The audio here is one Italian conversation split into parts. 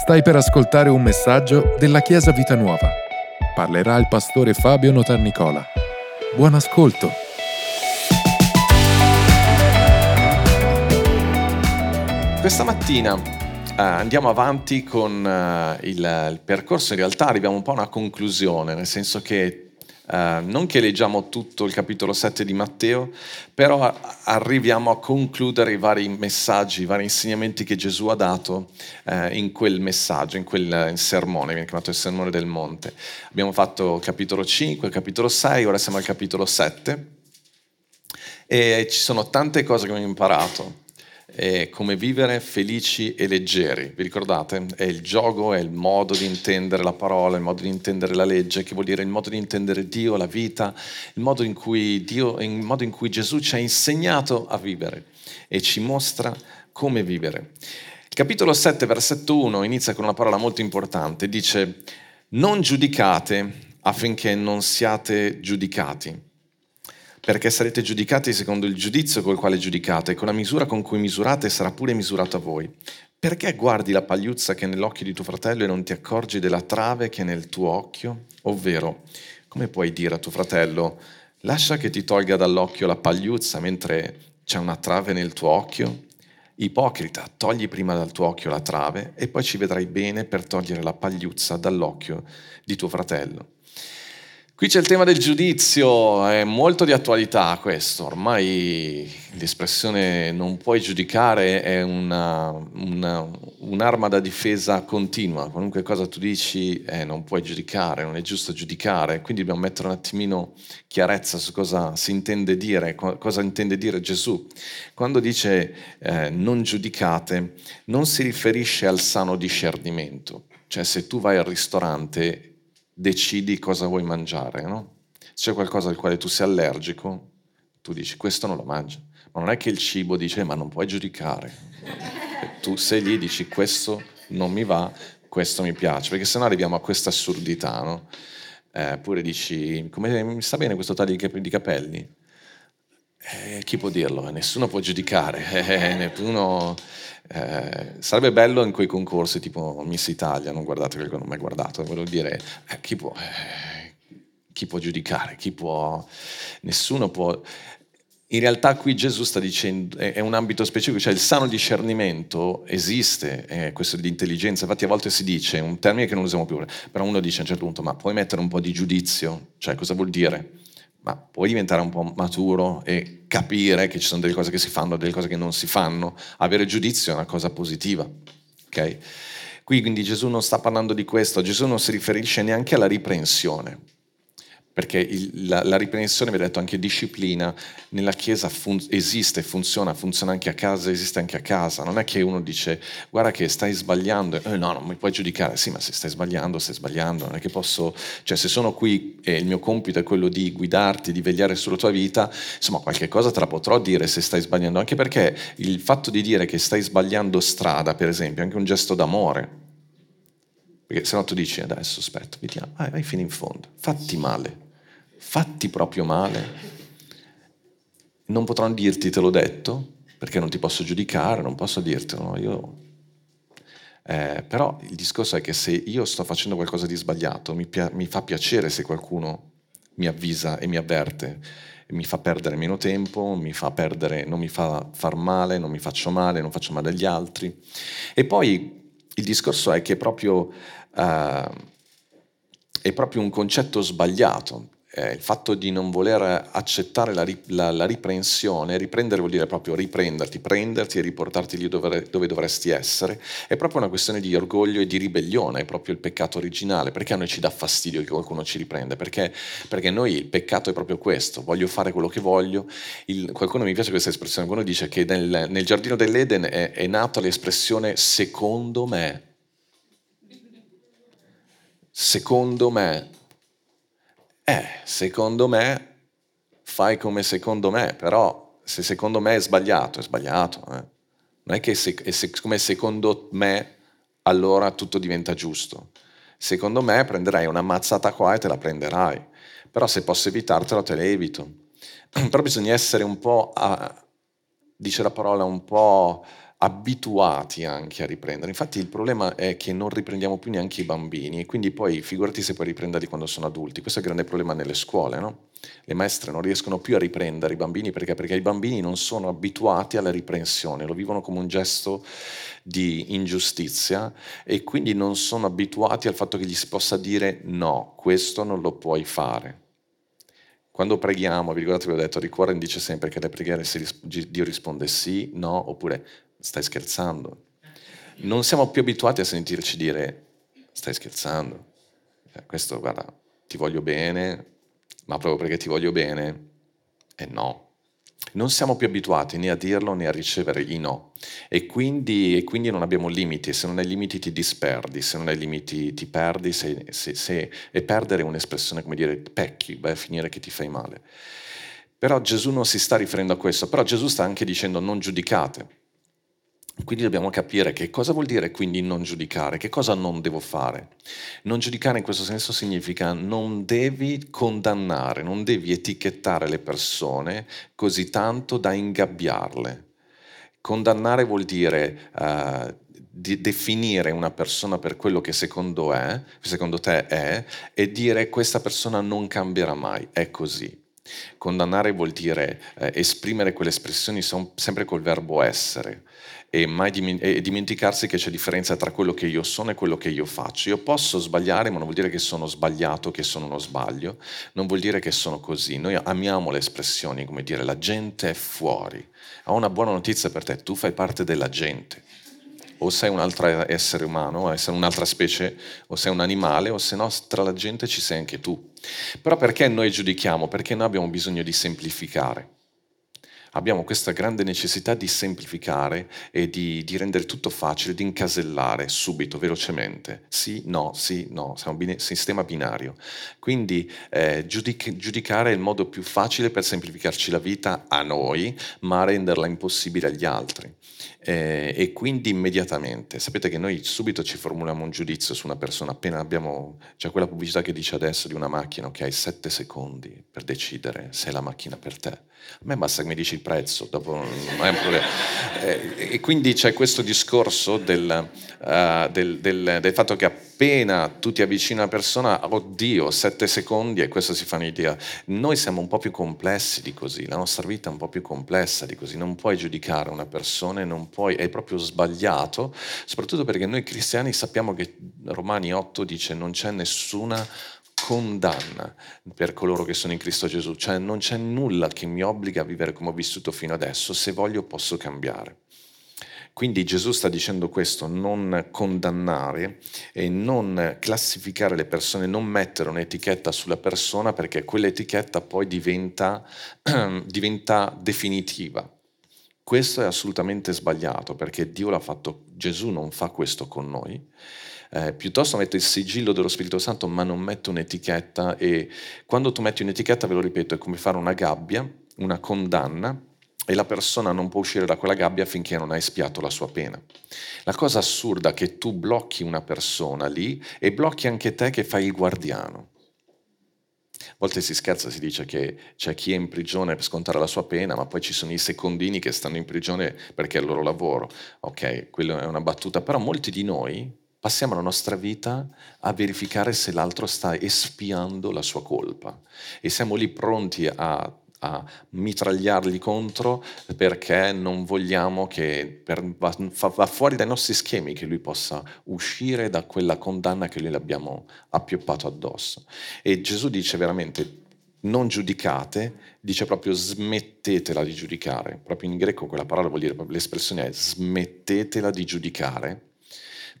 Stai per ascoltare un messaggio della Chiesa Vita Nuova. Parlerà il pastore Fabio Notarnicola. Buon ascolto. Questa mattina eh, andiamo avanti con eh, il, il percorso, in realtà arriviamo un po' a una conclusione, nel senso che Uh, non che leggiamo tutto il capitolo 7 di Matteo, però arriviamo a concludere i vari messaggi, i vari insegnamenti che Gesù ha dato uh, in quel messaggio, in quel sermone, viene chiamato il sermone del monte. Abbiamo fatto capitolo 5, il capitolo 6, ora siamo al capitolo 7 e ci sono tante cose che abbiamo imparato è come vivere felici e leggeri. Vi ricordate? È il gioco, è il modo di intendere la parola, il modo di intendere la legge, che vuol dire il modo di intendere Dio, la vita, il modo in cui, Dio, il modo in cui Gesù ci ha insegnato a vivere e ci mostra come vivere. Il capitolo 7, versetto 1 inizia con una parola molto importante, dice non giudicate affinché non siate giudicati perché sarete giudicati secondo il giudizio col quale giudicate, e con la misura con cui misurate sarà pure misurato a voi. Perché guardi la pagliuzza che è nell'occhio di tuo fratello e non ti accorgi della trave che è nel tuo occhio? Ovvero, come puoi dire a tuo fratello, lascia che ti tolga dall'occhio la pagliuzza mentre c'è una trave nel tuo occhio? Ipocrita, togli prima dal tuo occhio la trave e poi ci vedrai bene per togliere la pagliuzza dall'occhio di tuo fratello. Qui c'è il tema del giudizio, è molto di attualità questo, ormai l'espressione non puoi giudicare è una, una, un'arma da difesa continua, qualunque cosa tu dici eh, non puoi giudicare, non è giusto giudicare, quindi dobbiamo mettere un attimino chiarezza su cosa si intende dire, cosa intende dire Gesù. Quando dice eh, non giudicate non si riferisce al sano discernimento, cioè se tu vai al ristorante decidi cosa vuoi mangiare, no? Se c'è qualcosa al quale tu sei allergico, tu dici questo non lo mangi. Ma non è che il cibo dice ma non puoi giudicare. E tu sei lì e dici questo non mi va, questo mi piace, perché sennò arriviamo a questa assurdità, no? Eh, pure dici, come mi sta bene questo taglio di capelli? Eh, chi può dirlo? Nessuno può giudicare, eh, nessuno... Eh, sarebbe bello in quei concorsi tipo Miss Italia, non guardate che non ho mai guardato, volevo dire, eh, chi, può, eh, chi può giudicare, chi può, nessuno può... In realtà qui Gesù sta dicendo, è un ambito specifico, cioè il sano discernimento esiste, eh, questo di intelligenza, infatti a volte si dice, un termine che non usiamo più, però uno dice a un certo punto, ma puoi mettere un po' di giudizio? Cioè cosa vuol dire? Ma puoi diventare un po' maturo e capire che ci sono delle cose che si fanno e delle cose che non si fanno. Avere giudizio è una cosa positiva. Okay? Qui quindi Gesù non sta parlando di questo, Gesù non si riferisce neanche alla riprensione perché il, la, la, riprensione, vi ho detto, anche disciplina, nella Chiesa fun- esiste, funziona, funziona anche a casa, esiste anche a casa. Non è che uno dice, guarda che stai sbagliando, eh, no, non mi puoi giudicare. Sì, ma se stai sbagliando, stai sbagliando. Non è che posso, cioè se sono qui e il mio compito è quello di guidarti, di vegliare sulla tua vita, insomma qualche cosa te la potrò dire se stai sbagliando. Anche perché il fatto di dire che stai sbagliando strada, per esempio, è anche un gesto d'amore. Perché se no tu dici adesso aspetta, vediamo, vai, vai fino in fondo, fatti male fatti proprio male, non potranno dirti te l'ho detto, perché non ti posso giudicare, non posso dirtelo, io... Eh, però il discorso è che se io sto facendo qualcosa di sbagliato, mi, pia- mi fa piacere se qualcuno mi avvisa e mi avverte, mi fa perdere meno tempo, mi fa perdere, non mi fa far male, non mi faccio male, non faccio male agli altri. E poi il discorso è che proprio, uh, è proprio un concetto sbagliato, eh, il fatto di non voler accettare la, la, la, riprensione, riprendere vuol dire proprio riprenderti, prenderti e riportarti lì dove, dove, dovresti essere, è proprio una questione di orgoglio e di ribellione, è proprio il peccato originale. Perché a noi ci dà fastidio che qualcuno ci riprenda? Perché, perché noi il peccato è proprio questo, voglio fare quello che voglio. Il, qualcuno mi piace questa espressione, qualcuno dice che nel, nel giardino dell'Eden è, è nata l'espressione secondo me. Secondo me, eh, secondo me, fai come secondo me, però se secondo me è sbagliato, è sbagliato. Eh. Non è che se, se, come secondo me, allora tutto diventa giusto. Secondo me prenderai una mazzata qua e te la prenderai, però se posso evitartelo te la evito. Però bisogna essere un po', a, dice la parola, un po' abituati anche a riprendere. Infatti il problema è che non riprendiamo più neanche i bambini e quindi poi figurati se puoi riprenderli quando sono adulti. Questo è il grande problema nelle scuole, no? Le maestre non riescono più a riprendere i bambini perché? perché i bambini non sono abituati alla riprensione, lo vivono come un gesto di ingiustizia e quindi non sono abituati al fatto che gli si possa dire no, questo non lo puoi fare. Quando preghiamo, vi ricordate vi ho detto, Rick dice sempre che alle preghiere Dio risponde sì, no, oppure stai scherzando. Non siamo più abituati a sentirci dire stai scherzando. Eh, questo, guarda, ti voglio bene, ma proprio perché ti voglio bene, e no. Non siamo più abituati né a dirlo né a ricevere i no e quindi, e quindi non abbiamo limiti, se non hai limiti ti disperdi, se non hai limiti ti perdi se, se, se, e perdere è un'espressione come dire pecchi, vai a finire che ti fai male. Però Gesù non si sta riferendo a questo, però Gesù sta anche dicendo non giudicate. Quindi dobbiamo capire che cosa vuol dire quindi non giudicare, che cosa non devo fare. Non giudicare in questo senso significa non devi condannare, non devi etichettare le persone così tanto da ingabbiarle. Condannare vuol dire uh, di definire una persona per quello che secondo, è, secondo te è e dire questa persona non cambierà mai, è così. Condannare vuol dire eh, esprimere quelle espressioni sempre col verbo essere e, mai dim- dimenticarsi che c'è differenza tra quello che io sono e quello che io faccio. Io posso sbagliare, ma non vuol dire che sono sbagliato, che sono uno sbaglio, non vuol dire che sono così. Noi amiamo le espressioni, come dire la gente è fuori. Ho una buona notizia per te, tu fai parte della gente o sei un altro essere umano, o sei un'altra specie, o sei un animale, o se no tra la gente ci sei anche tu. Però perché noi giudichiamo? Perché noi abbiamo bisogno di semplificare abbiamo questa grande necessità di semplificare e di, di, rendere tutto facile, di incasellare subito, velocemente. Sì, no, sì, no, siamo un sistema binario. Quindi eh, giudic- giudicare è il modo più facile per semplificarci la vita a noi, ma renderla impossibile agli altri. Eh, e quindi immediatamente, sapete che noi subito ci formuliamo un giudizio su una persona appena abbiamo, c'è quella pubblicità che dice adesso di una macchina che hai sette secondi per decidere se è la macchina per te. A me basta che mi dici il prezzo, dopo non è un problema. Eh, e quindi c'è questo discorso del, uh, del, del, del, fatto che appena tu ti avvicini a una persona, oddio, sette secondi e questo si fa un'idea. Noi siamo un po' più complessi di così, la nostra vita è un po' più complessa di così, non puoi giudicare una persona, non puoi, è proprio sbagliato, soprattutto perché noi cristiani sappiamo che Romani 8 dice non c'è nessuna condanna per coloro che sono in Cristo Gesù, cioè non c'è nulla che mi obbliga a vivere come ho vissuto fino adesso, se voglio posso cambiare. Quindi Gesù sta dicendo questo, non condannare e non classificare le persone, non mettere un'etichetta sulla persona perché quell'etichetta poi diventa, diventa definitiva. Questo è assolutamente sbagliato perché Dio l'ha fatto, Gesù non fa questo con noi eh, piuttosto metto il sigillo dello Spirito Santo ma non metto un'etichetta e quando tu metti un'etichetta, ve lo ripeto, è come fare una gabbia, una condanna e la persona non può uscire da quella gabbia finché non ha espiato la sua pena. La cosa assurda è che tu blocchi una persona lì e blocchi anche te che fai il guardiano. A volte si scherza, si dice che c'è chi è in prigione per scontare la sua pena, ma poi ci sono i secondini che stanno in prigione perché è il loro lavoro. Ok, quella è una battuta, però molti di noi passiamo la nostra vita a verificare se l'altro sta espiando la sua colpa e siamo lì pronti a, a mitragliargli contro perché non vogliamo che per, va, va, fuori dai nostri schemi che lui possa uscire da quella condanna che noi le abbiamo appioppato addosso. E Gesù dice veramente non giudicate, dice proprio smettetela di giudicare. Proprio in greco quella parola vuol dire, l'espressione è smettetela di giudicare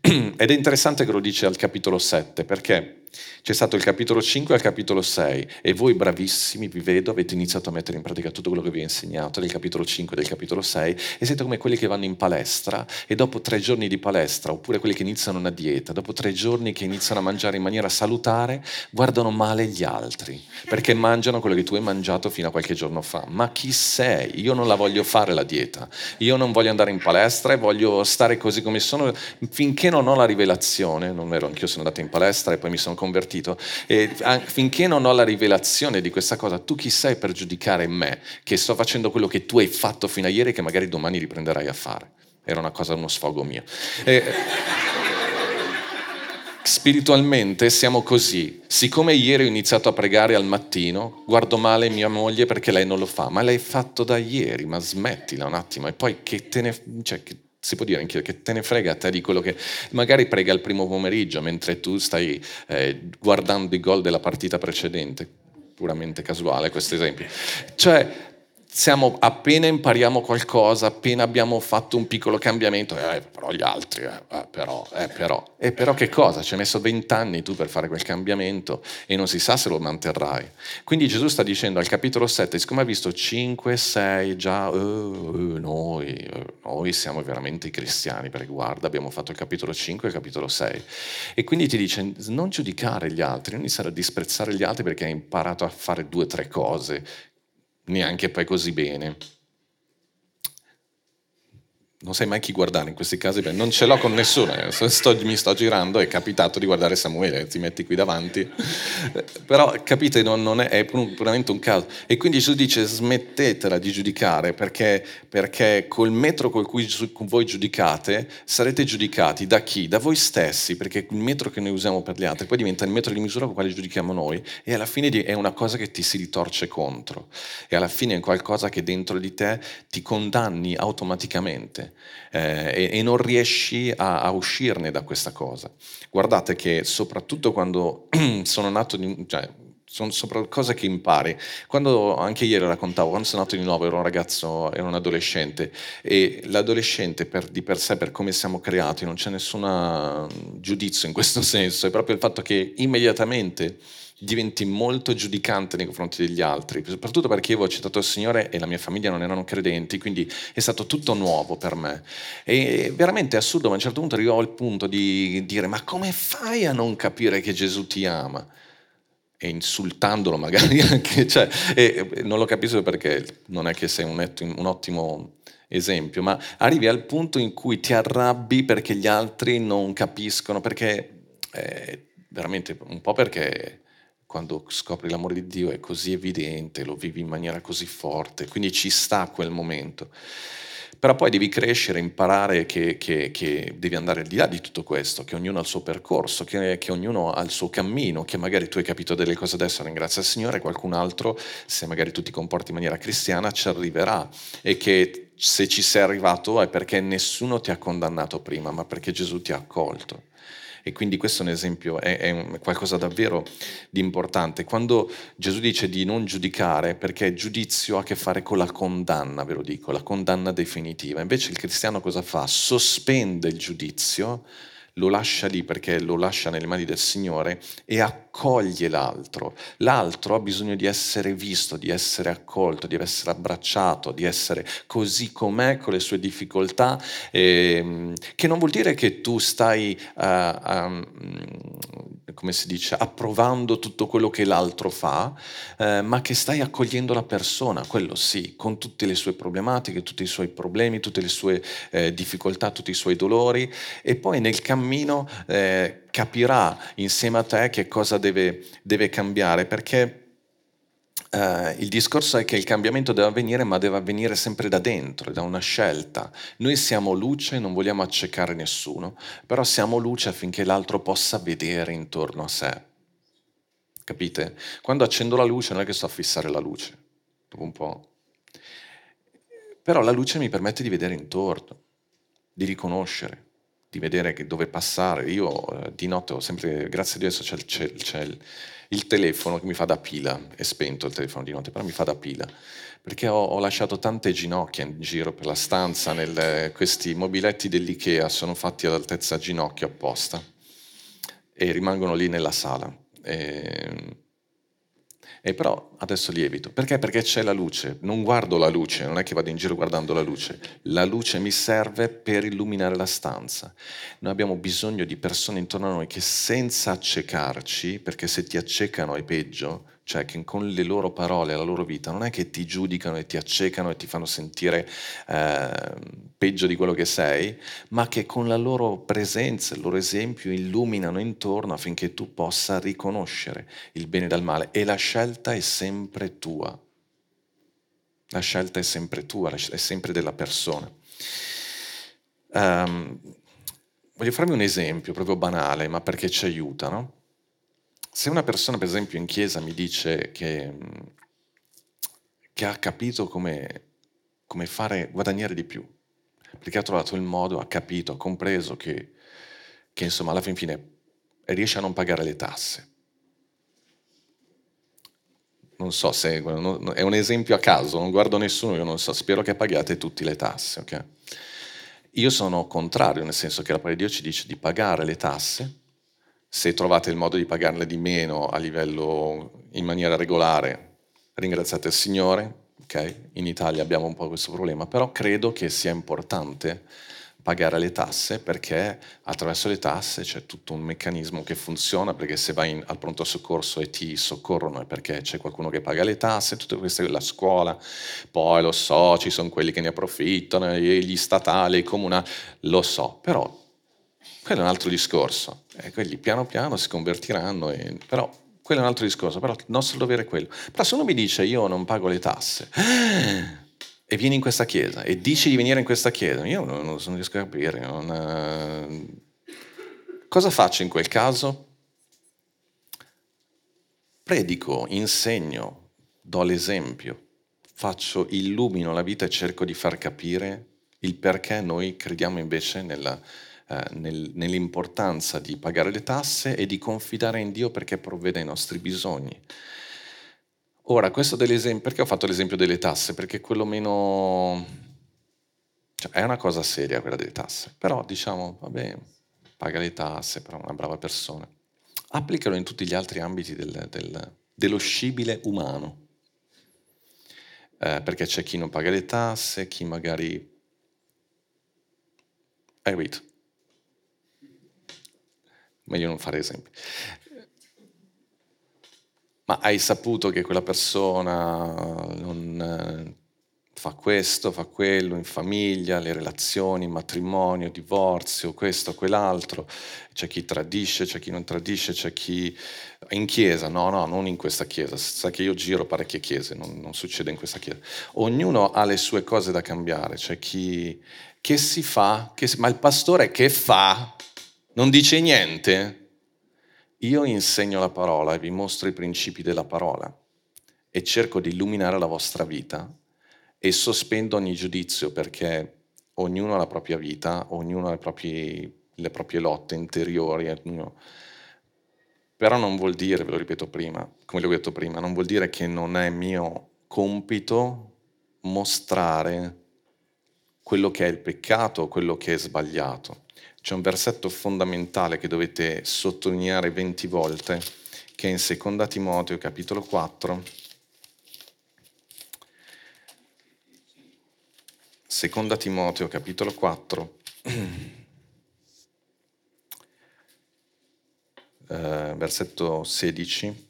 Ed è interessante che lo dice al capitolo 7, perché c'è stato il capitolo 5 e il capitolo 6 e voi bravissimi, vi vedo, avete iniziato a mettere in pratica tutto quello che vi ho insegnato del capitolo 5 e del capitolo 6 e siete come quelli che vanno in palestra e dopo tre giorni di palestra, oppure quelli che iniziano una dieta, dopo tre giorni che iniziano a mangiare in maniera salutare, guardano male gli altri, perché mangiano quello che tu hai mangiato fino a qualche giorno fa. Ma chi sei? Io non la voglio fare la dieta, io non voglio andare in palestra e voglio stare così come sono finché non ho la rivelazione, non ero anch'io sono andato in palestra e poi mi sono convertito. E finché non ho la rivelazione di questa cosa, tu chi sei per giudicare me che sto facendo quello che tu hai fatto fino a ieri e che magari domani riprenderai a fare? era una cosa, uno sfogo mio. E, spiritualmente siamo così. Siccome ieri ho iniziato a pregare al mattino, guardo male mia moglie perché lei non lo fa, ma l'hai fatto da ieri, ma smettila un attimo e poi che te ne... Cioè, che si può dire anche che te ne frega a te di quello che magari prega il primo pomeriggio mentre tu stai eh, guardando i gol della partita precedente. Puramente casuale questo esempio. Cioè siamo, appena impariamo qualcosa, appena abbiamo fatto un piccolo cambiamento, eh, però gli altri, eh, eh, però, eh, però. E però che cosa? Ci hai messo vent'anni tu per fare quel cambiamento e non si sa se lo manterrai. Quindi Gesù sta dicendo al capitolo 7, siccome ha visto 5, 6, già, uh, noi, uh, noi siamo veramente i cristiani, perché guarda, abbiamo fatto il capitolo 5 e il capitolo 6. E quindi ti dice, non giudicare gli altri, non iniziare a disprezzare gli altri perché hai imparato a fare due o tre cose neanche poi così bene. Non sai mai chi guardare in questi casi, non ce l'ho con nessuno, eh. sto, mi sto girando, è capitato di guardare Samuele, ti metti qui davanti, però capite, non, non è, è, puramente un caso. E quindi Gesù dice smettetela di giudicare perché, perché col metro con cui voi giudicate sarete giudicati da chi? Da voi stessi, perché il metro che noi usiamo per gli altri poi diventa il metro di misura con il quale giudichiamo noi e alla fine è una cosa che ti si ritorce contro e alla fine è qualcosa che dentro di te ti condanni automaticamente eh, e, e, non riesci a, a, uscirne da questa cosa. Guardate che soprattutto quando sono nato, di, cioè, sono sopra cose che impari. Quando anche ieri raccontavo, quando sono nato di nuovo ero un ragazzo, ero un adolescente e l'adolescente per, di per sé, per come siamo creati, non c'è nessun mm, giudizio in questo senso, è proprio il fatto che immediatamente diventi molto giudicante nei confronti degli altri, soprattutto perché io avevo accettato il Signore e la mia famiglia non erano credenti, quindi è stato tutto nuovo per me. E veramente è assurdo, ma a un certo punto arrivavo al punto di dire ma come fai a non capire che Gesù ti ama? E insultandolo magari anche, cioè, e non lo capisco perché non è che sei un, un ottimo esempio, ma arrivi al punto in cui ti arrabbi perché gli altri non capiscono, perché eh, veramente un po' perché quando scopri l'amore di Dio è così evidente, lo vivi in maniera così forte, quindi ci sta quel momento. Però poi devi crescere, imparare che, che, che, devi andare al di là di tutto questo, che ognuno ha il suo percorso, che, che, ognuno ha il suo cammino, che magari tu hai capito delle cose adesso, ringrazia il Signore, qualcun altro, se magari tu ti comporti in maniera cristiana, ci arriverà e che se ci sei arrivato è perché nessuno ti ha condannato prima, ma perché Gesù ti ha accolto. E quindi questo è un esempio, è, è qualcosa davvero di importante. Quando Gesù dice di non giudicare, perché giudizio ha a che fare con la condanna, ve lo dico, la condanna definitiva. Invece il cristiano cosa fa? Sospende il giudizio lo lascia lì perché lo lascia nelle mani del Signore e accoglie l'altro. L'altro ha bisogno di essere visto, di essere accolto, di essere abbracciato, di essere così com'è con le sue difficoltà, eh, che non vuol dire che tu stai, uh, um, come si dice, approvando tutto quello che l'altro fa, uh, ma che stai accogliendo la persona, quello sì, con tutte le sue problematiche, tutti i suoi problemi, tutte le sue eh, difficoltà, tutti i suoi dolori, e poi nel cammino eh, capirà insieme a te che cosa deve, deve cambiare, perché Uh, il discorso è che il cambiamento deve avvenire, ma deve avvenire sempre da dentro, da una scelta. Noi siamo luce, non vogliamo accecare nessuno, però siamo luce affinché l'altro possa vedere intorno a sé. Capite? Quando accendo la luce non è che sto a fissare la luce, dopo un po'. Però la luce mi permette di vedere intorno, di riconoscere di vedere dove passare. Io eh, di notte ho sempre, grazie a Dio adesso c'è, c'è, c'è il, il, telefono che mi fa da pila, è spento il telefono di notte, però mi fa da pila, perché ho, ho lasciato tante ginocchia in giro per la stanza, nel, questi mobiletti dell'Ikea sono fatti ad altezza ginocchio apposta e rimangono lì nella sala. E, e però adesso lievito. Perché? Perché c'è la luce. Non guardo la luce, non è che vado in giro guardando la luce. La luce mi serve per illuminare la stanza. Noi abbiamo bisogno di persone intorno a noi che senza accecarci, perché se ti accecano è peggio, cioè che con le loro parole, la loro vita, non è che ti giudicano e ti accecano e ti fanno sentire eh, peggio di quello che sei, ma che con la loro presenza, il loro esempio illuminano intorno affinché tu possa riconoscere il bene dal male e la scelta è sempre tua. La scelta è sempre tua, è sempre della persona. Um, voglio farvi un esempio proprio banale, ma perché ci aiuta, no? Se una persona, per esempio, in chiesa mi dice che, che ha capito come, come fare guadagnare di più, perché ha trovato il modo, ha capito, ha compreso che, che insomma alla fin fine riesce a non pagare le tasse. Non so se è un esempio a caso, non guardo nessuno, io non so, spero che paghiate tutte le tasse, ok? Io sono contrario, nel senso che la parola di Dio ci dice di pagare le tasse, se trovate il modo di pagarle di meno a livello in maniera regolare, ringraziate il Signore, ok? In Italia abbiamo un po' questo problema, però credo che sia importante pagare le tasse perché attraverso le tasse c'è tutto un meccanismo che funziona perché se vai in, al pronto soccorso e ti soccorrono è perché c'è qualcuno che paga le tasse, tutte queste, la scuola, poi lo so, ci sono quelli che ne approfittano, gli statali, i comunali, lo so, però quello è un altro discorso. E quelli piano piano si convertiranno, e, però quello è un altro discorso, però il nostro dovere è quello. Però se uno mi dice io non pago le tasse e vieni in questa chiesa e dici di venire in questa chiesa, io non, non riesco a capire. Non, eh... Cosa faccio in quel caso? Predico, insegno, do l'esempio, faccio, illumino la vita e cerco di far capire il perché noi crediamo invece nella, eh, nel, nell'importanza di pagare le tasse e di confidare in Dio perché provvede ai nostri bisogni. Ora, questo dell'esempio, perché ho fatto l'esempio delle tasse? Perché quello meno... Cioè, è una cosa seria quella delle tasse, però diciamo, vabbè, paga le tasse, però è una brava persona. Applicalo in tutti gli altri ambiti del, del, dello scibile umano. Eh, perché c'è chi non paga le tasse, chi magari... Hai capito? Meglio non fare esempi. Ma hai saputo che quella persona non eh, fa questo, fa quello in famiglia, le relazioni, matrimonio, divorzio, questo, quell'altro, c'è chi tradisce, c'è chi non tradisce, c'è chi in chiesa, no, no, non in questa chiesa, sa che io giro parecchie chiese, non, non succede in questa chiesa. Ognuno ha le sue cose da cambiare, c'è chi che si fa, che, ma il pastore che fa? Non dice niente, io insegno la parola e vi mostro i principi della parola e cerco di illuminare la vostra vita e sospendo ogni giudizio perché ognuno ha la propria vita, ognuno ha le proprie, le proprie lotte interiori. Ognuno... Però non vuol dire, ve lo ripeto prima, come l'ho detto prima, non vuol dire che non è mio compito mostrare quello che è il peccato, quello che è sbagliato c'è un versetto fondamentale che dovete sottolineare 20 volte, che è in Seconda Timoteo capitolo 4. Seconda Timoteo capitolo 4. Uh, versetto 16,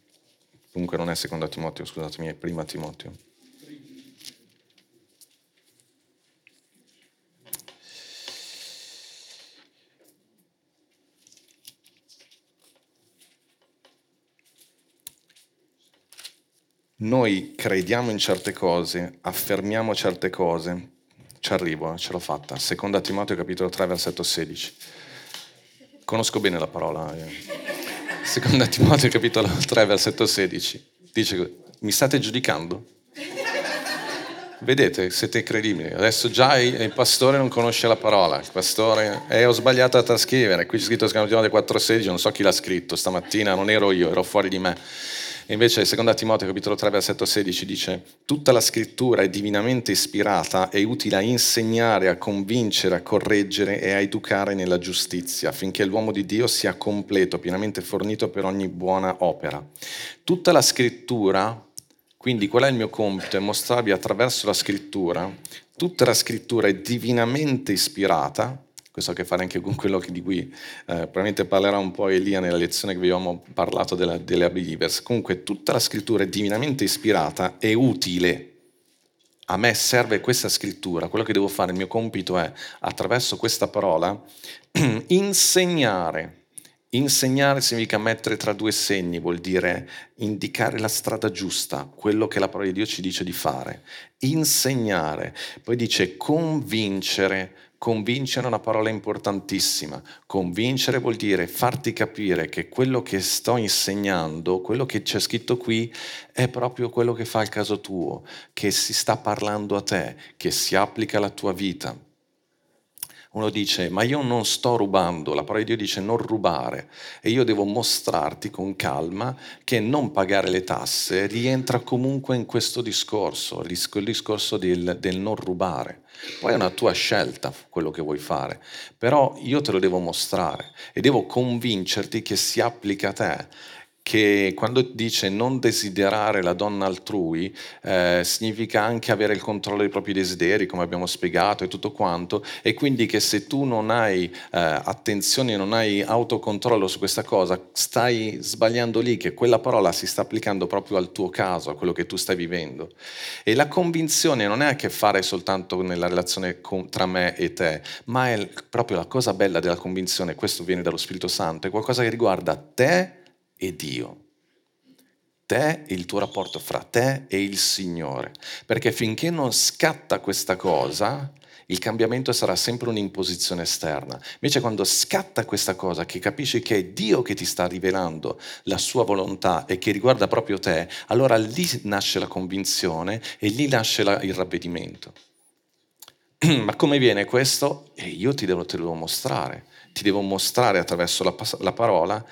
comunque non è seconda Timoteo, scusatemi, è prima Timoteo. Noi crediamo in certe cose, affermiamo certe cose, ci arrivo, eh, ce l'ho fatta. Seconda Timoteo capitolo 3 versetto 16. Conosco bene la parola. Eh. Seconda Timoteo capitolo 3 versetto 16. Dice, mi state giudicando? Vedete, siete credibili. Adesso già il, pastore non conosce la parola. Il pastore, eh, ho sbagliato a trascrivere. Qui c'è scritto secondo Timoteo 4,16, non so chi l'ha scritto. Stamattina non ero io, ero fuori di me. E invece, seconda Timoteo capitolo 3, versetto 16 dice: Tutta la scrittura è divinamente ispirata e utile a insegnare, a convincere, a correggere e a educare nella giustizia, affinché l'uomo di Dio sia completo, pienamente fornito per ogni buona opera. Tutta la scrittura, quindi qual è il mio compito? È mostrarvi attraverso la scrittura, tutta la scrittura è divinamente ispirata questo ha a che fare anche con quello di cui eh, probabilmente parlerà un po' Elia nella lezione che vi abbiamo parlato della, delle believers. Comunque tutta la scrittura è divinamente ispirata e utile. A me serve questa scrittura, quello che devo fare, il mio compito è, attraverso questa parola, insegnare. Insegnare significa mettere tra due segni, vuol dire indicare la strada giusta, quello che la parola di Dio ci dice di fare. Insegnare, poi dice convincere, Convincere è una parola importantissima. Convincere vuol dire farti capire che quello che sto insegnando, quello che c'è scritto qui, è proprio quello che fa il caso tuo, che si sta parlando a te, che si applica alla tua vita. Uno dice, ma io non sto rubando, la parola di Dio dice non rubare e io devo mostrarti con calma che non pagare le tasse rientra comunque in questo discorso, il discorso del, del non rubare. Poi è una tua scelta quello che vuoi fare, però io te lo devo mostrare e devo convincerti che si applica a te che quando dice non desiderare la donna altrui, eh, significa anche avere il controllo dei propri desideri, come abbiamo spiegato e tutto quanto, e quindi che se tu non hai eh, attenzione, non hai autocontrollo su questa cosa, stai sbagliando lì, che quella parola si sta applicando proprio al tuo caso, a quello che tu stai vivendo. E la convinzione non è a che fare soltanto nella relazione con, tra me e te, ma è proprio la cosa bella della convinzione, questo viene dallo Spirito Santo, è qualcosa che riguarda te e Dio. Te e il tuo rapporto fra te e il Signore. Perché finché non scatta questa cosa, il cambiamento sarà sempre un'imposizione esterna. Invece quando scatta questa cosa, che capisci che è Dio che ti sta rivelando la sua volontà e che riguarda proprio te, allora lì nasce la convinzione e lì nasce la, il ravvedimento. Ma come viene questo? E io ti devo, te lo devo mostrare. Ti devo mostrare attraverso la, la parola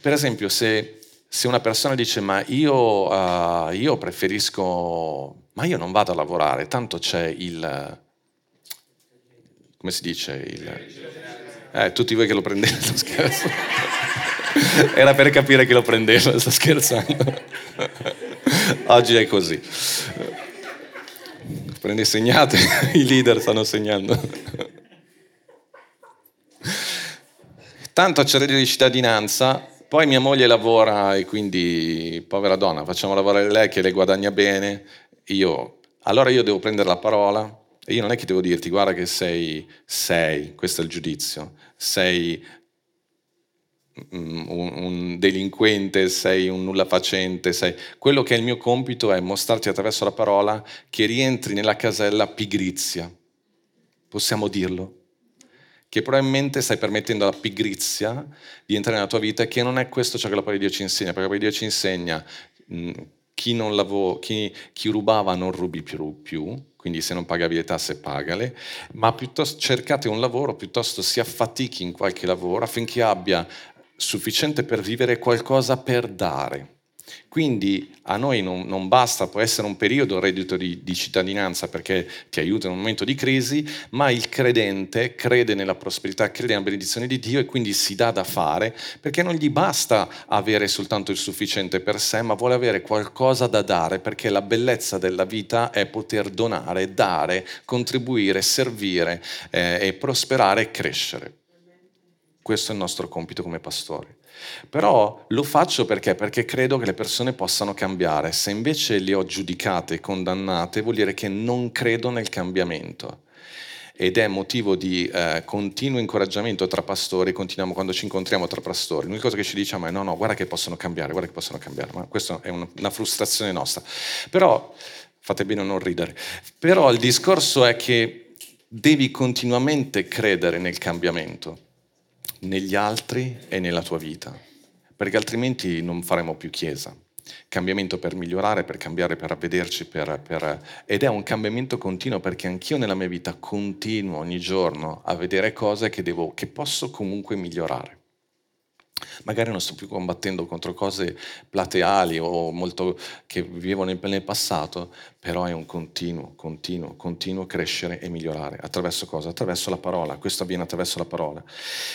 per esempio, se, se una persona dice ma io, uh, io, preferisco, ma io non vado a lavorare, tanto c'è il, come si dice? Il, eh, tutti voi che lo prendete, sto scherzo. Era per capire che lo prendeva, sto scherzando. Oggi è così. Prendi segnate, i leader stanno segnando. Tanto c'è reddito di cittadinanza, poi mia moglie lavora e quindi, povera donna, facciamo lavorare lei che lei guadagna bene. Io, allora io devo prendere la parola e io non è che devo dirti guarda che sei, sei, questo è il giudizio, sei un, un delinquente, sei un nullafacente, sei... quello che è il mio compito è mostrarti attraverso la parola che rientri nella casella pigrizia. Possiamo dirlo? Che probabilmente stai permettendo alla pigrizia di entrare nella tua vita e che non è questo ciò che la parola di Dio ci insegna, perché la parola di Dio ci insegna mh, chi, lavò, chi, chi, rubava non rubi più, più, quindi se non pagavi le tasse pagale, ma piuttosto cercate un lavoro, piuttosto si affatichi in qualche lavoro affinché abbia sufficiente per vivere qualcosa per dare. Quindi a noi non, non, basta, può essere un periodo il reddito di, di, cittadinanza perché ti aiuta in un momento di crisi, ma il credente crede nella prosperità, crede nella benedizione di Dio e quindi si dà da fare perché non gli basta avere soltanto il sufficiente per sé, ma vuole avere qualcosa da dare perché la bellezza della vita è poter donare, dare, contribuire, servire eh, e prosperare e crescere. Questo è il nostro compito come pastori. Però lo faccio perché? Perché credo che le persone possano cambiare. Se invece le ho giudicate e condannate, vuol dire che non credo nel cambiamento. Ed è motivo di eh, continuo incoraggiamento tra pastori, continuiamo quando ci incontriamo tra pastori. L'unica cosa che ci diciamo è no, no, guarda che possono cambiare, guarda che possono cambiare. Ma questa è una, una frustrazione nostra. Però, fate bene a non ridere, però il discorso è che devi continuamente credere nel cambiamento negli altri e nella tua vita, perché altrimenti non faremo più chiesa. Cambiamento per migliorare, per cambiare, per avvederci, per, per... ed è un cambiamento continuo perché anch'io nella mia vita continuo ogni giorno a vedere cose che, devo, che posso comunque migliorare. Magari non sto più combattendo contro cose plateali o molto che vivevo nel, passato, però è un continuo, continuo, continuo crescere e migliorare. Attraverso cosa? Attraverso la parola. Questo avviene attraverso la parola.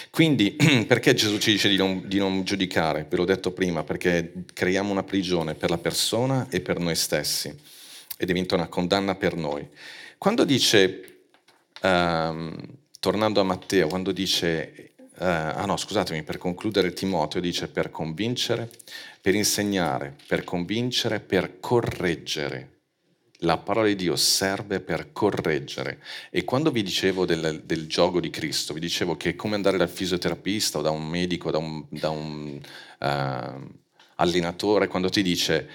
Quindi, perché Gesù ci dice di non, di non giudicare? Ve l'ho detto prima, perché creiamo una prigione per la persona e per noi stessi e diventa una condanna per noi. Quando dice, um, tornando a Matteo, quando dice ah no, scusatemi, per concludere Timoteo dice per convincere, per insegnare, per convincere, per correggere. La parola di Dio serve per correggere. E quando vi dicevo del, del gioco di Cristo, vi dicevo che è come andare dal fisioterapista o da un medico, da un, da un uh, allenatore, quando ti dice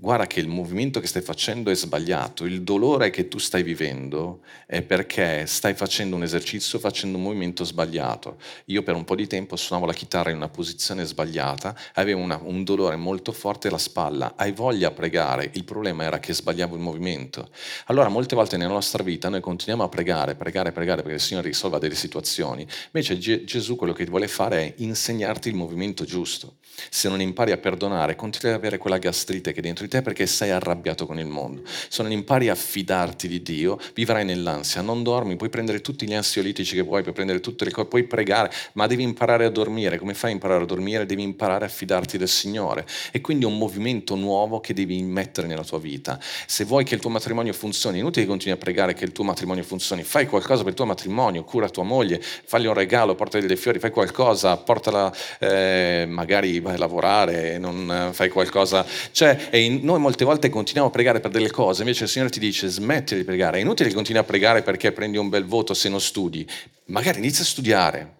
guarda che il movimento che stai facendo è sbagliato, il dolore che tu stai vivendo è perché stai facendo un esercizio, facendo un movimento sbagliato. Io per un po' di tempo suonavo la chitarra in una posizione sbagliata, avevo una, un dolore molto forte alla spalla, hai voglia a pregare, il problema era che sbagliavo il movimento. Allora molte volte nella nostra vita noi continuiamo a pregare, pregare, pregare perché il Signore risolva delle situazioni, invece Ge- Gesù quello che vuole fare è insegnarti il movimento giusto. Se non impari a perdonare, continui ad avere quella gastrite che dentro di te perché sei arrabbiato con il mondo. Se non impari a fidarti di Dio, vivrai nell'ansia, non dormi, puoi prendere tutti gli ansiolitici che vuoi, puoi prendere tutte le cose, puoi pregare, ma devi imparare a dormire. Come fai a imparare a dormire? Devi imparare a fidarti del Signore. E quindi è un movimento nuovo che devi mettere nella tua vita. Se vuoi che il tuo matrimonio funzioni, è inutile che continui a pregare che il tuo matrimonio funzioni, fai qualcosa per il tuo matrimonio, cura tua moglie, fagli un regalo, portagli dei fiori, fai qualcosa, portala eh, magari vai a lavorare, non eh, fai qualcosa. Cioè, noi molte volte continuiamo a pregare per delle cose, invece il Signore ti dice smetti di pregare. È inutile che continui a pregare perché prendi un bel voto se non studi. Magari inizia a studiare.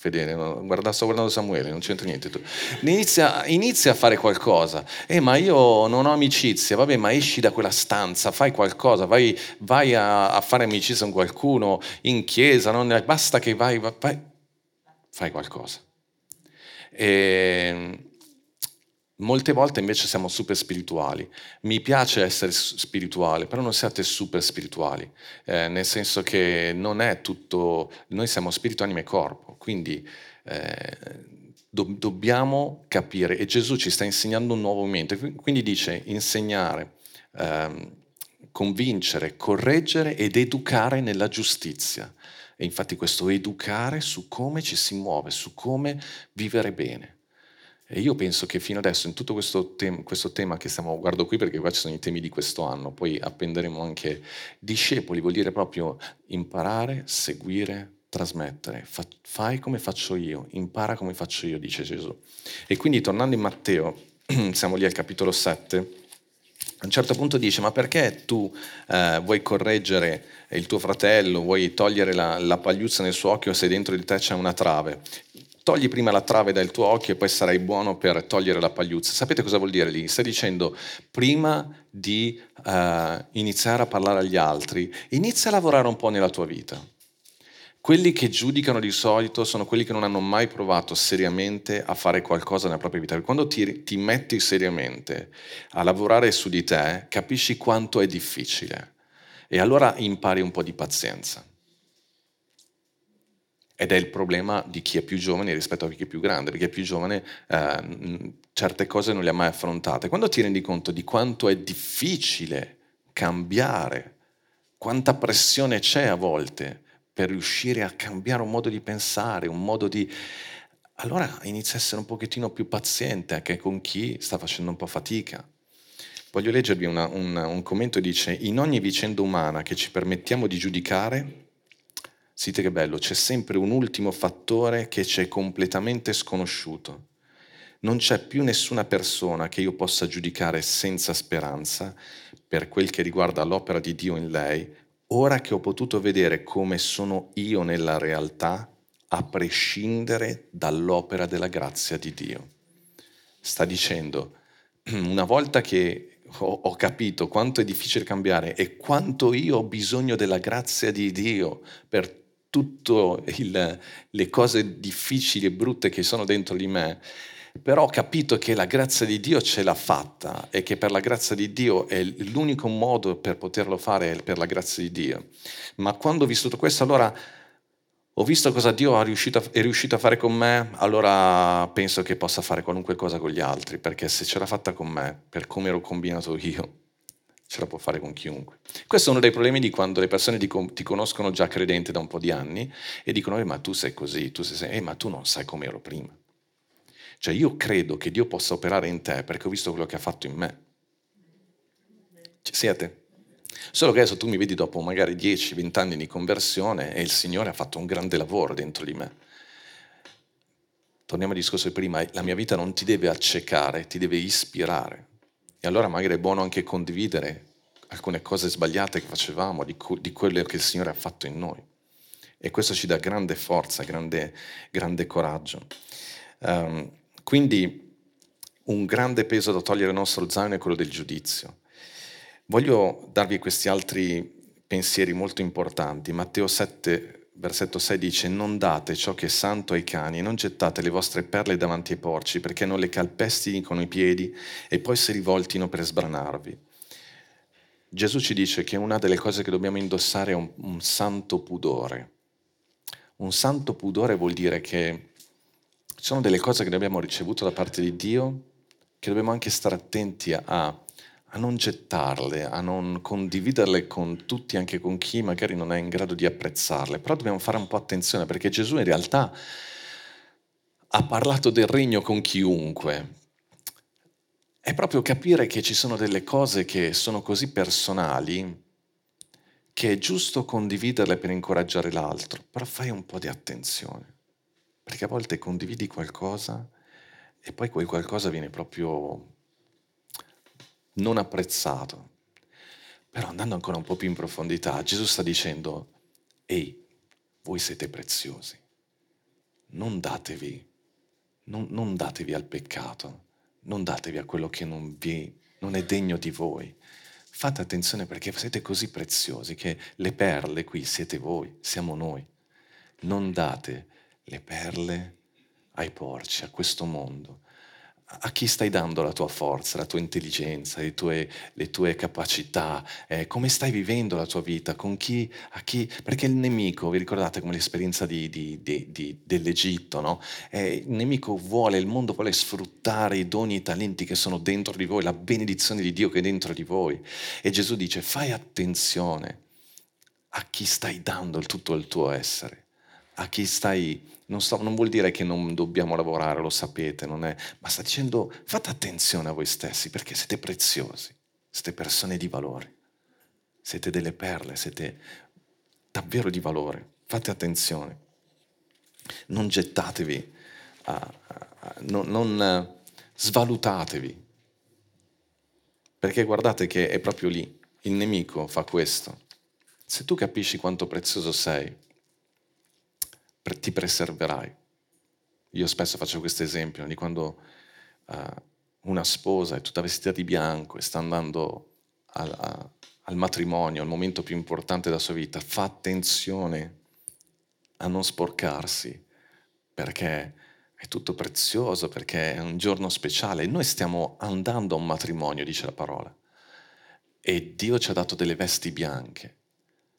Fedele, guarda, sto guardando Samuele, non c'entra niente tu. Inizia, inizia, a fare qualcosa. Eh, ma io non ho amicizia, vabbè, ma esci da quella stanza, fai qualcosa, vai, vai a, a, fare amicizia con qualcuno in chiesa, non, basta che vai, vai, fai qualcosa. E, ehm, molte volte invece siamo super spirituali. Mi piace essere spirituale, però non siate super spirituali, eh, nel senso che non è tutto, noi siamo spirito, anima e corpo, quindi eh, do, dobbiamo capire e Gesù ci sta insegnando un nuovo movimento, quindi dice insegnare. Ehm, convincere, correggere ed educare nella giustizia. E infatti questo educare su come ci si muove, su come vivere bene. E io penso che fino adesso in tutto questo, tem- questo tema che stiamo guardando qui, perché qua ci sono i temi di questo anno, poi appenderemo anche discepoli, vuol dire proprio imparare, seguire, trasmettere. Fa- fai come faccio io, impara come faccio io, dice Gesù. E quindi tornando in Matteo, siamo lì al capitolo 7, a un certo punto dice, ma perché tu eh, vuoi correggere il tuo fratello, vuoi togliere la, la pagliuzza nel suo occhio se dentro di te c'è una trave? Togli prima la trave dal tuo occhio e poi sarai buono per togliere la pagliuzza. Sapete cosa vuol dire lì? Sta dicendo, prima di uh, iniziare a parlare agli altri, inizia a lavorare un po' nella tua vita. Quelli che giudicano di solito sono quelli che non hanno mai provato seriamente a fare qualcosa nella propria vita. Quando ti, ti metti seriamente a lavorare su di te, capisci quanto è difficile e allora impari un po' di pazienza. Ed è il problema di chi è più giovane rispetto a chi è più grande, perché è più giovane eh, certe cose non le ha mai affrontate. Quando ti rendi conto di quanto è difficile cambiare, quanta pressione c'è a volte, per riuscire a cambiare un modo di pensare, un modo di... Allora inizia a essere un pochettino più paziente anche con chi sta facendo un po' fatica. Voglio leggervi una, un, un commento, dice, in ogni vicenda umana che ci permettiamo di giudicare, Sentite che bello, c'è sempre un ultimo fattore che ci è completamente sconosciuto. Non c'è più nessuna persona che io possa giudicare senza speranza per quel che riguarda l'opera di Dio in lei, ora che ho potuto vedere come sono io nella realtà, a prescindere dall'opera della grazia di Dio. Sta dicendo, una volta che ho capito quanto è difficile cambiare e quanto io ho bisogno della grazia di Dio per tutte le cose difficili e brutte che sono dentro di me, però ho capito che la grazia di Dio ce l'ha fatta e che per la grazia di Dio è l'unico modo per poterlo fare è per la grazia di Dio. Ma quando ho vissuto questo, allora ho visto cosa Dio è riuscito, è riuscito a fare con me, allora penso che possa fare qualunque cosa con gli altri, perché se ce l'ha fatta con me, per come ero combinato io, ce la può fare con chiunque. Questo è uno dei problemi di quando le persone ti, conoscono già credente da un po' di anni e dicono, eh, ma tu sei così, tu sei, eh, ma tu non sai come ero prima. Cioè io credo che Dio possa operare in te perché ho visto quello che ha fatto in me. Ci siete? Solo che adesso tu mi vedi dopo magari 10-20 anni di conversione e il Signore ha fatto un grande lavoro dentro di me. Torniamo al discorso di prima, la mia vita non ti deve accecare, ti deve ispirare. E allora magari è buono anche condividere alcune cose sbagliate che facevamo, di, cu- di quello che il Signore ha fatto in noi. E questo ci dà grande forza, grande, grande coraggio. Um, quindi un grande peso da togliere dal nostro zaino è quello del giudizio. Voglio darvi questi altri pensieri molto importanti. Matteo 7, versetto 6 dice, non date ciò che è santo ai cani, non gettate le vostre perle davanti ai porci, perché non le calpestino con i piedi e poi si rivoltino per sbranarvi. Gesù ci dice che una delle cose che dobbiamo indossare è un, un santo pudore. Un santo pudore vuol dire che ci sono delle cose che abbiamo ricevuto da parte di Dio che dobbiamo anche stare attenti a, a non gettarle, a non condividerle con tutti, anche con chi magari non è in grado di apprezzarle. Però dobbiamo fare un po' attenzione perché Gesù in realtà ha parlato del regno con chiunque. È proprio capire che ci sono delle cose che sono così personali che è giusto condividerle per incoraggiare l'altro, però fai un po' di attenzione, perché a volte condividi qualcosa e poi quel qualcosa viene proprio non apprezzato. Però andando ancora un po' più in profondità, Gesù sta dicendo, ehi, voi siete preziosi, non datevi, non, non datevi al peccato, non datevi a quello che non, vi, non è degno di voi. Fate attenzione perché siete così preziosi che le perle qui siete voi, siamo noi. Non date le perle ai porci, a questo mondo, a chi stai dando la tua forza, la tua intelligenza, le tue, le tue capacità, eh, come stai vivendo la tua vita, con chi, a chi, perché il nemico, vi ricordate come l'esperienza di, di, di, dell'Egitto, no? eh, il nemico vuole, il mondo vuole sfruttare i doni e i talenti che sono dentro di voi, la benedizione di Dio che è dentro di voi. E Gesù dice, fai attenzione a chi stai dando tutto il tuo essere, a chi stai non, sto, non, vuol dire che non dobbiamo lavorare, lo sapete, è, ma sta dicendo fate attenzione a voi stessi perché siete preziosi, siete persone di valore, siete delle perle, siete davvero di valore, fate attenzione, non gettatevi, uh, uh, non, non uh, svalutatevi, perché guardate che è proprio lì, il nemico fa questo. Se tu capisci quanto prezioso sei, ti preserverai. Io spesso faccio questo esempio di quando uh, una sposa è tutta vestita di bianco e sta andando al, a, al matrimonio, al momento più importante della sua vita, fa attenzione a non sporcarsi perché è tutto prezioso, perché è un giorno speciale. Noi stiamo andando a un matrimonio, dice la parola, e Dio ci ha dato delle vesti bianche.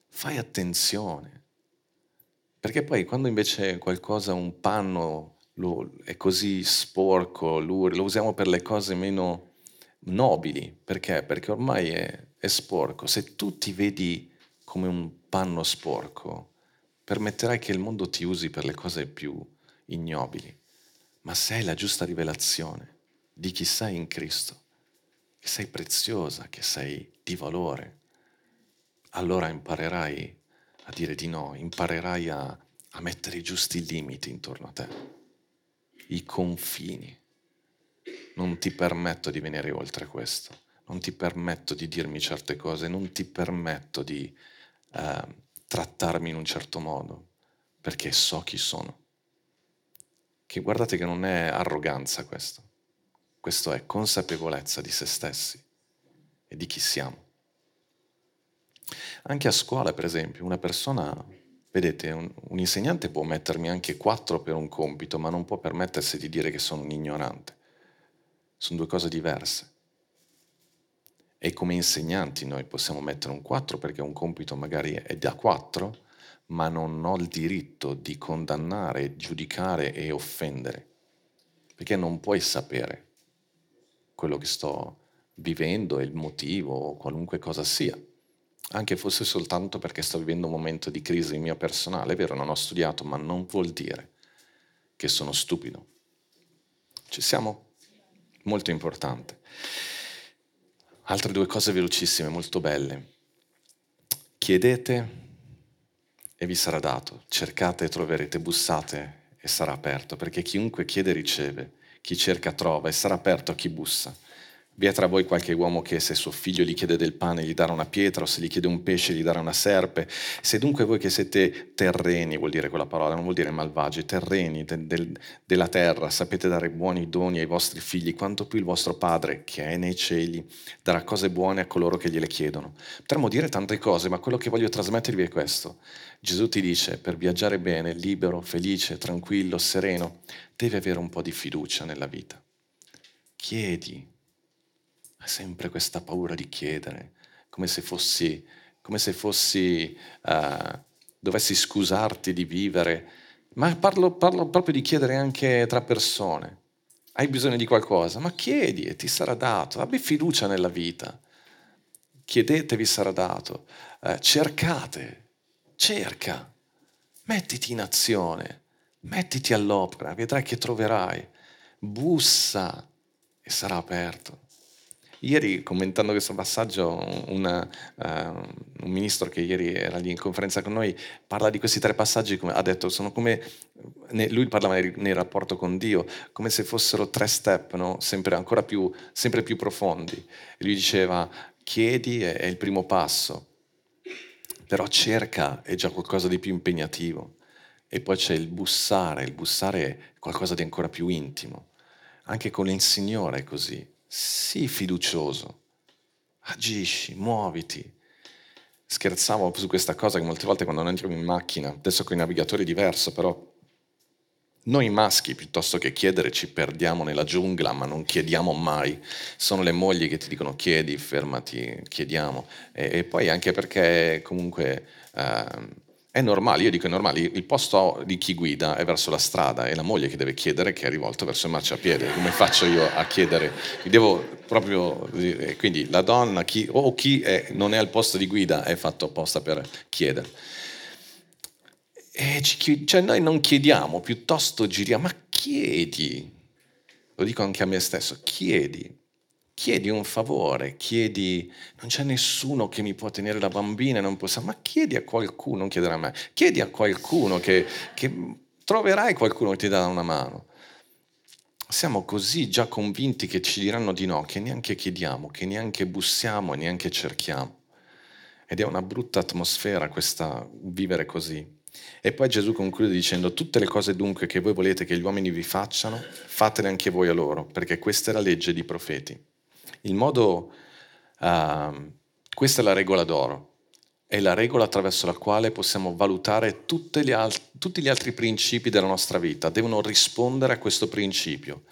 Fai attenzione perché poi quando invece qualcosa, un panno, lo, è così sporco, lo, lo, usiamo per le cose meno nobili. Perché? Perché ormai è, è sporco. Se tu ti vedi come un panno sporco, permetterai che il mondo ti usi per le cose più ignobili. Ma se hai la giusta rivelazione di chi sei in Cristo, che sei preziosa, che sei di valore, allora imparerai a dire di no, imparerai a, a mettere i giusti limiti intorno a te, i confini. Non ti permetto di venire oltre questo, non ti permetto di dirmi certe cose, non ti permetto di eh, trattarmi in un certo modo, perché so chi sono. Che guardate che non è arroganza questo, questo è consapevolezza di se stessi e di chi siamo. Anche a scuola, per esempio, una persona, vedete, un, un insegnante può mettermi anche quattro per un compito, ma non può permettersi di dire che sono un ignorante. Sono due cose diverse. E come insegnanti noi possiamo mettere un 4 perché un compito magari è da 4, ma non ho il diritto di condannare, giudicare e offendere, perché non puoi sapere quello che sto vivendo il motivo o qualunque cosa sia anche fosse soltanto perché sto vivendo un momento di crisi mia personale, è vero, non ho studiato, ma non vuol dire che sono stupido. Ci siamo? Molto importante. Altre due cose velocissime, molto belle. Chiedete e vi sarà dato, cercate e troverete, bussate e sarà aperto, perché chiunque chiede riceve, chi cerca trova e sarà aperto a chi bussa. Vi è tra voi qualche uomo che se suo figlio gli chiede del pane gli darà una pietra o se gli chiede un pesce gli darà una serpe? Se dunque voi che siete terreni, vuol dire quella parola, non vuol dire malvagi, terreni de, de, della terra, sapete dare buoni doni ai vostri figli, quanto più il vostro Padre, che è nei cieli, darà cose buone a coloro che gliele chiedono. Potremmo dire tante cose, ma quello che voglio trasmettervi è questo. Gesù ti dice, per viaggiare bene, libero, felice, tranquillo, sereno, devi avere un po' di fiducia nella vita. Chiedi, sempre questa paura di chiedere, come se fossi, come se fossi uh, dovessi scusarti di vivere, ma parlo, parlo proprio di chiedere anche tra persone. Hai bisogno di qualcosa, ma chiedi e ti sarà dato. Abbi fiducia nella vita. Chiedete, vi sarà dato. Uh, cercate, cerca, mettiti in azione, mettiti all'opera, vedrai che troverai. Bussa e sarà aperto. Ieri, commentando questo passaggio, una, uh, un ministro che ieri era lì in conferenza con noi parla di questi tre passaggi, come, ha detto, sono come, lui parlava nel, nel, rapporto con Dio, come se fossero tre step, no? sempre ancora più, sempre più profondi. E lui diceva, chiedi è, è il primo passo, però cerca è già qualcosa di più impegnativo. E poi c'è il bussare, il bussare è qualcosa di ancora più intimo. Anche con il Signore è così sii fiducioso, agisci, muoviti. Scherzavo su questa cosa che molte volte quando entriamo in macchina, adesso con i navigatori è diverso, però noi maschi, piuttosto che chiedere, ci perdiamo nella giungla, ma non chiediamo mai. Sono le mogli che ti dicono chiedi, fermati, chiediamo. E, e poi anche perché comunque... Eh, è normale, io dico è normale, il posto di chi guida è verso la strada, è la moglie che deve chiedere che è rivolto verso il marciapiede. Come faccio io a chiedere? Devo proprio, quindi la donna chi, o chi è, non è al posto di guida è fatto apposta per chiedere. Ci, cioè noi non chiediamo, piuttosto giriamo, ma chiedi, lo dico anche a me stesso, chiedi chiedi un favore, chiedi, non c'è nessuno che mi può tenere la bambina, non possa, ma chiedi a qualcuno, non chiedere a me, chiedi a qualcuno che, che troverai qualcuno che ti dà una mano. Siamo così già convinti che ci diranno di no, che neanche chiediamo, che neanche bussiamo, neanche cerchiamo. Ed è una brutta atmosfera questa vivere così. E poi Gesù conclude dicendo, tutte le cose dunque che voi volete che gli uomini vi facciano, fatele anche voi a loro, perché questa è la legge di profeti. Il modo, uh, questa è la regola d'oro, è la regola attraverso la quale possiamo valutare gli alt- tutti gli altri principi della nostra vita, devono rispondere a questo principio.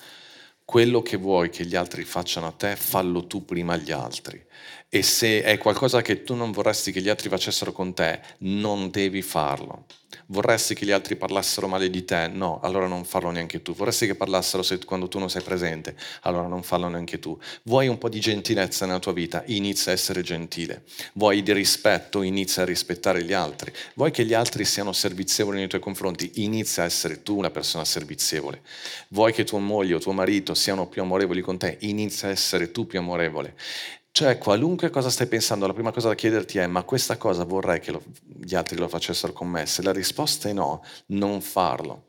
Quello che vuoi che gli altri facciano a te, fallo tu prima agli altri. E se è qualcosa che tu non vorresti che gli altri facessero con te, non devi farlo. Vorresti che gli altri parlassero male di te? No, allora non farlo neanche tu. Vorresti che parlassero se, quando tu non sei presente? Allora non farlo neanche tu. Vuoi un po' di gentilezza nella tua vita? Inizia a essere gentile. Vuoi di rispetto? Inizia a rispettare gli altri. Vuoi che gli altri siano servizievoli nei tuoi confronti? Inizia a essere tu una persona servizievole. Vuoi che tua moglie o tuo marito siano più amorevoli con te? Inizia a essere tu più amorevole. Cioè, qualunque cosa stai pensando, la prima cosa da chiederti è: ma questa cosa vorrei che lo, gli altri lo facessero con me? Se la risposta è no, non farlo.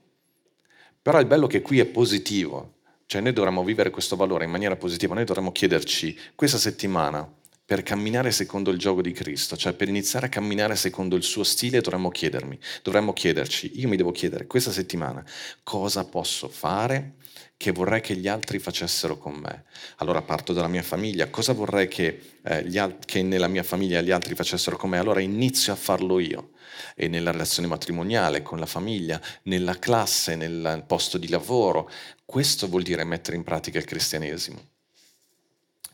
Però il bello che qui è positivo, cioè noi dovremmo vivere questo valore in maniera positiva, noi dovremmo chiederci questa settimana per camminare secondo il gioco di Cristo, cioè per iniziare a camminare secondo il suo stile dovremmo chiedermi, dovremmo chiederci, io mi devo chiedere questa settimana cosa posso fare che vorrei che gli altri facessero con me. Allora parto dalla mia famiglia, cosa vorrei che, eh, alt- che nella mia famiglia gli altri facessero con me? Allora inizio a farlo io. E nella relazione matrimoniale, con la famiglia, nella classe, nel posto di lavoro. Questo vuol dire mettere in pratica il cristianesimo.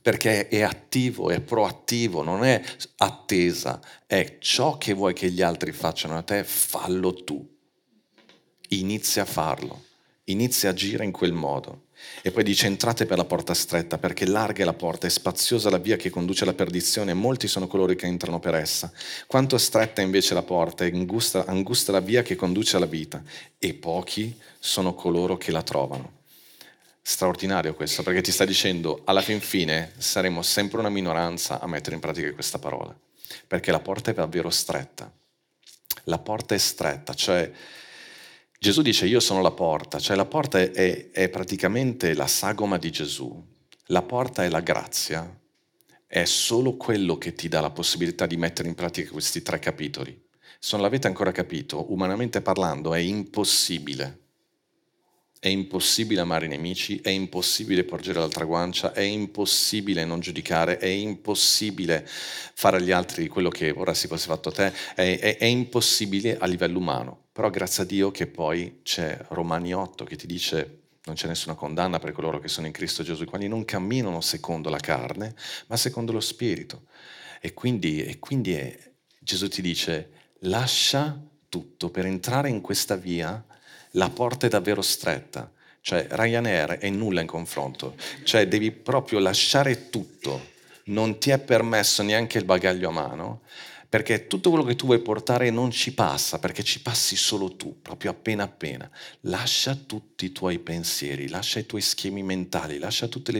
Perché è attivo, è proattivo, non è attesa, è ciò che vuoi che gli altri facciano a te, fallo tu. Inizia a farlo inizia a agire in quel modo. E poi dice entrate per la porta stretta, perché larga è la porta, è spaziosa la via che conduce alla perdizione, e molti sono coloro che entrano per essa. Quanto stretta invece la porta, e angusta, angusta la via che conduce alla vita, e pochi sono coloro che la trovano. Straordinario questo, perché ti sta dicendo, alla fin fine saremo sempre una minoranza a mettere in pratica questa parola, perché la porta è davvero stretta. La porta è stretta, cioè Gesù dice io sono la porta, cioè la porta è, è, praticamente la sagoma di Gesù, la porta è la grazia, è solo quello che ti dà la possibilità di mettere in pratica questi tre capitoli. Se non l'avete ancora capito, umanamente parlando è impossibile. È impossibile amare i nemici, è impossibile porgere l'altra guancia, è impossibile non giudicare, è impossibile fare agli altri quello che ora si fosse fatto a te, è, è, è impossibile a livello umano. Però grazie a Dio che poi c'è Romani 8 che ti dice non c'è nessuna condanna per coloro che sono in Cristo Gesù, i quali non camminano secondo la carne, ma secondo lo Spirito. E quindi, e quindi è, Gesù ti dice, lascia tutto per entrare in questa via, la porta è davvero stretta. Cioè Ryanair è nulla in confronto, cioè devi proprio lasciare tutto, non ti è permesso neanche il bagaglio a mano perché tutto quello che tu vuoi portare non ci passa, perché ci passi solo tu, proprio appena appena. Lascia tutti i tuoi pensieri, lascia i tuoi schemi mentali, lascia tutti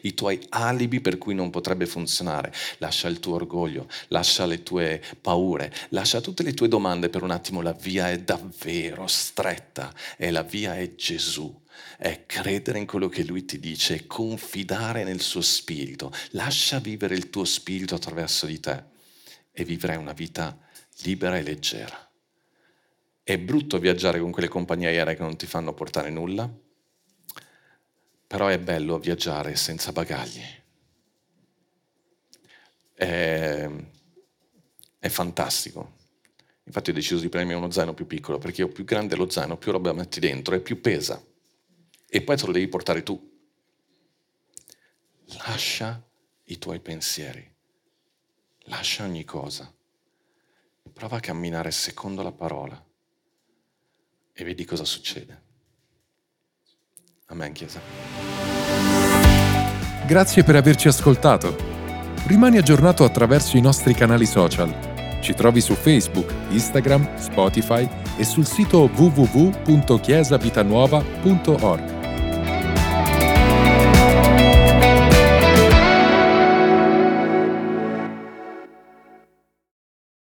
i tuoi alibi per cui non potrebbe funzionare, lascia il tuo orgoglio, lascia le tue paure, lascia tutte le tue domande per un attimo, la via è davvero stretta e la via è Gesù è credere in quello che lui ti dice, confidare nel suo spirito. Lascia vivere il tuo spirito attraverso di te e vivrai una vita libera e leggera. È brutto viaggiare con quelle compagnie aeree che non ti fanno portare nulla, però è bello viaggiare senza bagagli. È, è fantastico. Infatti ho deciso di prendermi uno zaino più piccolo, perché più grande lo zaino, più roba metti dentro e più pesa. E poi te lo devi portare tu. Lascia i tuoi pensieri Lascia ogni cosa. Prova a camminare secondo la parola e vedi cosa succede. Amen, Chiesa. Grazie per averci ascoltato. Rimani aggiornato attraverso i nostri canali social. Ci trovi su Facebook, Instagram, Spotify e sul sito www.chiesavitanuova.org.